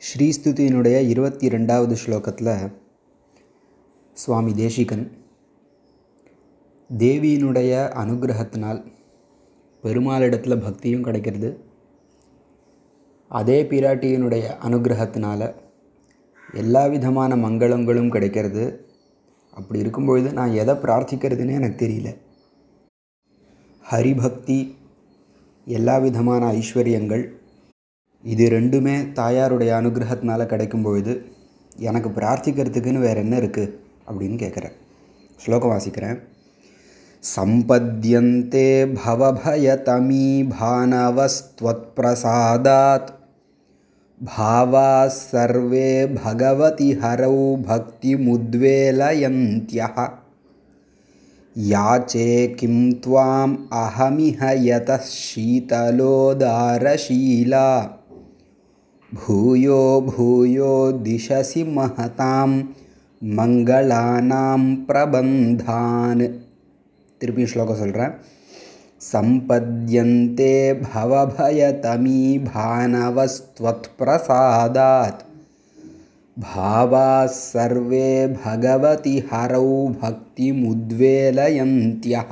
ஸ்ரீஸ்துதியினுடைய இருபத்தி ரெண்டாவது ஸ்லோகத்தில் சுவாமி தேசிகன் தேவியினுடைய அனுகிரகத்தினால் பெருமாளிடத்தில் பக்தியும் கிடைக்கிறது. அதே பிராட்டியினுடைய அனுகிரகத்தினால் எல்லா விதமான மங்களங்களும் கிடைக்கிறது. அப்படி இருக்கும்பொழுது நான் எதை பிரார்த்திக்கிறதுன்னு எனக்கு தெரியல. ஹரிபக்தி எல்லா விதமான ஐஸ்வர்யங்கள் இது ரெண்டுமே தாயாருடைய அனுகிரகத்தினால கிடைக்கும் பொழுது எனக்கு பிரார்த்திக்கிறதுக்குன்னு வேறு என்ன இருக்குது அப்படின்னு கேட்குறேன் ஸ்லோகம் வாசிக்கிறேன் சம்பத்யந்தே பவபயதமீ பானவஸ்த்வத்பிரசாதாத் பாவா சர்வே பகவதி ஹரௌ பக்திமுத்வேலயந்தியः யாச்சே கிம் त्वाम् अहमिह यतः शीतलोदारशीला भूयो भूयो दिशसि महतां மங்களானாம் பிரபந்தான் திருப்பி ஸ்லோகம் சொல்கிறேன் சம்பத்யந்தே பவபயதமீ பானவஸ்த்வத்பிரசாதாத் भावाः सर्वे भगवति हरौ भक्तिमुद्वेलयन्त्यः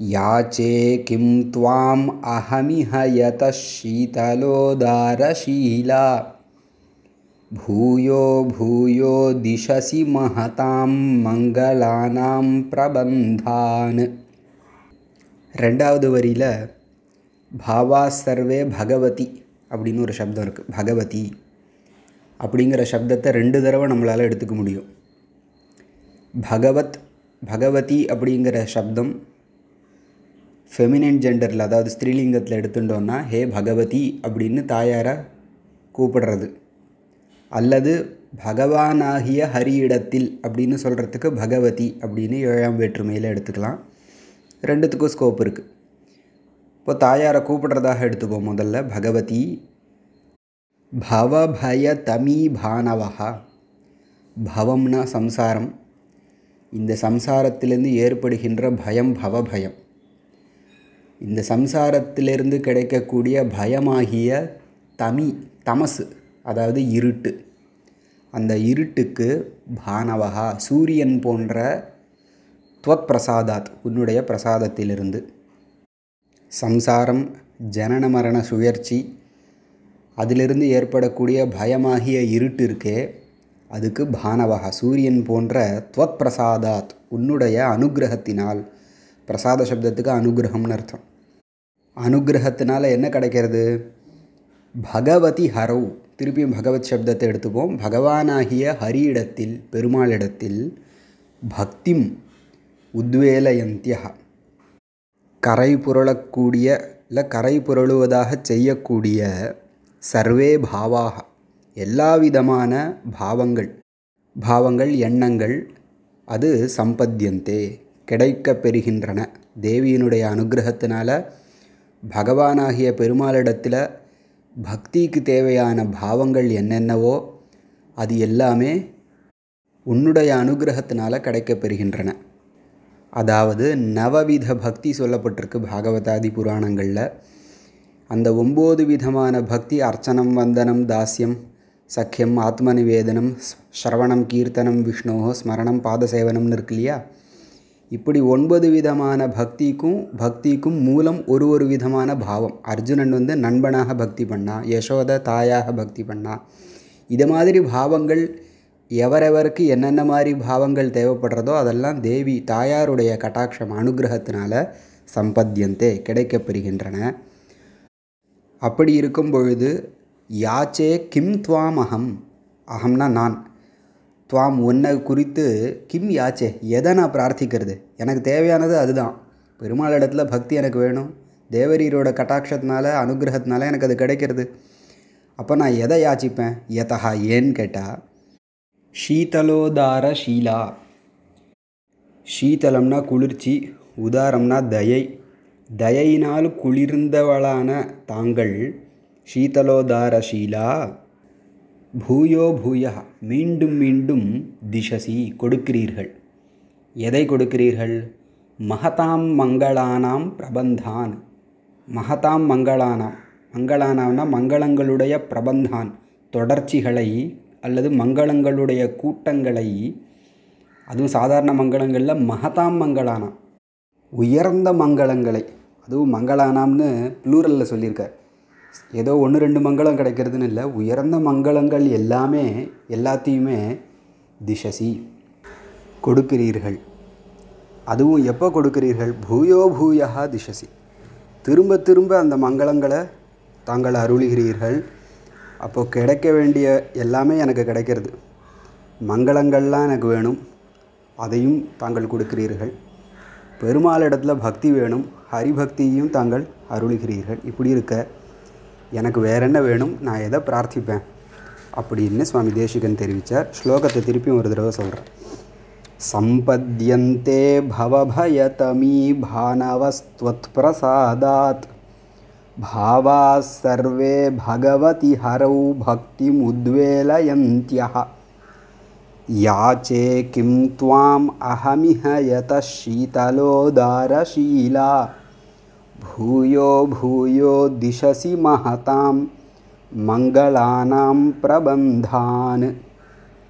याचे किं त्वाम् अहमिह यतः शीतलोदारशीला भूयो भूयो दिशसि महतां மங்களானாம் பிரபந்தான் ரெண்டாவது வரியில் பாவா சர்வே பகவதி அப்படின்னு ஒரு சப்தம் இருக்குது பகவதி அப்படிங்கிற சப்தத்தை ரெண்டு தடவை நம்மளால் எடுத்துக்க முடியும் பகவத் பகவதி அப்படிங்கிற சப்தம் ஃபெமினின் ஜெண்டரில் அதாவது ஸ்திரீலிங்கத்தில் எடுத்துட்டோன்னா ஹே பகவதி அப்படின்னு தாயாரை கூப்பிடுறது. அல்லது பகவானாகிய ஹரியிடத்தில் அப்படின்னு சொல்கிறதுக்கு பகவதி அப்படின்னு ஏழாம் வேற்றுமையில் எடுத்துக்கலாம். ரெண்டுத்துக்கும் ஸ்கோப் இருக்குது இப்போ தாயாரை கூப்பிடுறதாக எடுத்துப்போம் முதல்ல. பகவதி பவபய தமி பானவகா பவம்னா சம்சாரம். இந்த சம்சாரத்திலேருந்து ஏற்படுகின்ற பயம் பவபயம். இந்த சம்சாரத்திலிருந்து கிடைக்கக்கூடிய பயமாகிய தமி தமசு அதாவது இருட்டு. அந்த இருட்டுக்கு பானவகா சூரியன் போன்ற துவத் பிரசாதாத் உன்னுடைய பிரசாதத்திலிருந்து. சம்சாரம் ஜனன மரண சுழற்சி அதிலிருந்து ஏற்படக்கூடிய பயமாகிய இருட்டு இருக்கே அதுக்கு பானவகா சூரியன் போன்ற துவத் பிரசாதாத் உன்னுடைய அனுகிரகத்தினால். பிரசாத சப்தத்துக்கு அனுகிரகம்னு அர்த்தம். அனுகிரகத்தினால் என்ன கிடைக்கிறது? பகவதி ஹரவ் திருப்பியும் பகவத் சப்தத்தை எடுத்துப்போம். பகவானாகிய ஹரியிடத்தில் பெருமாளிடத்தில் பக்திம் உத்வேலயந்தியா. கரை புரளக்கூடிய இல்லை கரை புரளுவதாக செய்யக்கூடிய சர்வே பாவாக எல்லா விதமான பாவங்கள் பாவங்கள் எண்ணங்கள் அது சம்பத்தியந்தே. கிடைக்க பெறுகின்றன. தேவியினுடைய அனுகிரகத்தினால பகவானாகிய பெருமாளிடத்தில் பக்திக்கு தேவையான பாவங்கள் என்னென்னவோ அது எல்லாமே உன்னுடைய அனுகிரகத்தினால் கிடைக்கப்பெறுகின்றன. அதாவது நவவித பக்தி சொல்லப்பட்டிருக்கு பாகவதாதி புராணங்களில். அந்த ஒம்பது விதமான பக்தி அர்ச்சனம் வந்தனம் தாஸ்யம் சக்கியம் ஆத்ம நிவேதனம் ஸ்ரவணம் கீர்த்தனம் விஷ்ணோ ஸ்மரணம் பாதசேவனம்னு இருக்கு இல்லையா? இப்படி ஒன்பது விதமான பக்திக்கும் பக்திக்கும் மூலம் ஒரு ஒரு விதமான பாவம். அர்ஜுனன் வந்து நண்பனாக பக்தி பண்ணா யசோத தாயாக பக்தி பண்ணா. இது மாதிரி பாவங்கள் எவரெவருக்கு என்னென்ன மாதிரி பாவங்கள் தேவைப்படுறதோ அதெல்லாம் தேவி தாயாருடைய கட்டாட்சம் அனுகிரகத்தினால சம்பத்தியந்தே கிடைக்கப்பெறுகின்றன. அப்படி இருக்கும் பொழுது யாச்சே கிம் துவாமகம் அகம்னா நான். துவாம் உன்னை குறித்து கிம் யாச்சே? எதை நான் பிரார்த்திக்கிறது? எனக்கு தேவையானது அதுதான். பெருமாள் இடத்துல பக்தி எனக்கு வேணும். தேவரீரோட கட்டாட்சத்தினால அனுகிரகத்தினால எனக்கு அது கிடைக்கிறது. அப்போ நான் எதை யாச்சிப்பேன்? எதா ஏன்னு கேட்டால் ஷீதலோதார ஷீலா. ஷீதலம்னா குளிர்ச்சி உதாரம்னா தயை. தயையினால் குளிர்ந்தவளான தாங்கள் ஷீதலோதார ஷீலா. பூயோ பூயா மீண்டும் மீண்டும் திசசி கொடுக்கிறீர்கள். எதை கொடுக்கிறீர்கள்? மகதாம் மங்களானாம் பிரபந்தான். மகதாம் மங்களானாம் மங்களானாம்னா மங்களங்களுடைய பிரபந்தான். தொடர்ச்சிகளை அல்லது மங்களங்களுடைய கூட்டங்களை அதுவும் சாதாரண மங்களங்களில் மகதாம் மங்களானா. உயர்ந்த மங்களங்களை அதுவும் மங்களானாம்னு ப்ளூரலில் சொல்லியிருக்கார். ஏதோ ஒன்று ரெண்டு மங்களம் கிடைக்கிறதுன்னு இல்லை உயர்ந்த மங்களங்கள் எல்லாமே எல்லாத்தையுமே திசசி கொடுக்கிறீர்கள். அதுவும் எப்போ கொடுக்கிறீர்கள்? பூயோ பூயா திசசி. திரும்ப திரும்ப அந்த மங்களங்களை தாங்கள் அருளுகிறீர்கள். அப்போது கிடைக்க வேண்டிய எல்லாமே எனக்கு கிடைக்கிறது. மங்களங்கள்லாம் எனக்கு வேணும். அதையும் தாங்கள் கொடுக்கிறீர்கள். பெருமாள் இடத்துல பக்தி வேணும். ஹரிபக்தியையும் தாங்கள் அருளுகிறீர்கள். இப்படி இருக்க எனக்கு வேற என்ன வேணும் நான் எதை பிரார்த்திப்பேன் அப்படின்னு சுவாமி தேசிகன் தெரிவித்தார் ஸ்லோகத்தை திருப்பியும் ஒரு தடவை சொல்கிறேன் சம்பத்யந்தே பவபயதமீ பானவஸ்துவத்பிரசாதாத் భావా సర్వే భగవతి హరౌ భక్తిముద్వేలయంత్య యాచే కిం త్వాం అహమిహ యత శీతలోదారశీలా भूयो भूयो दिशसि महतां मङ्गलानां प्रबन्धान्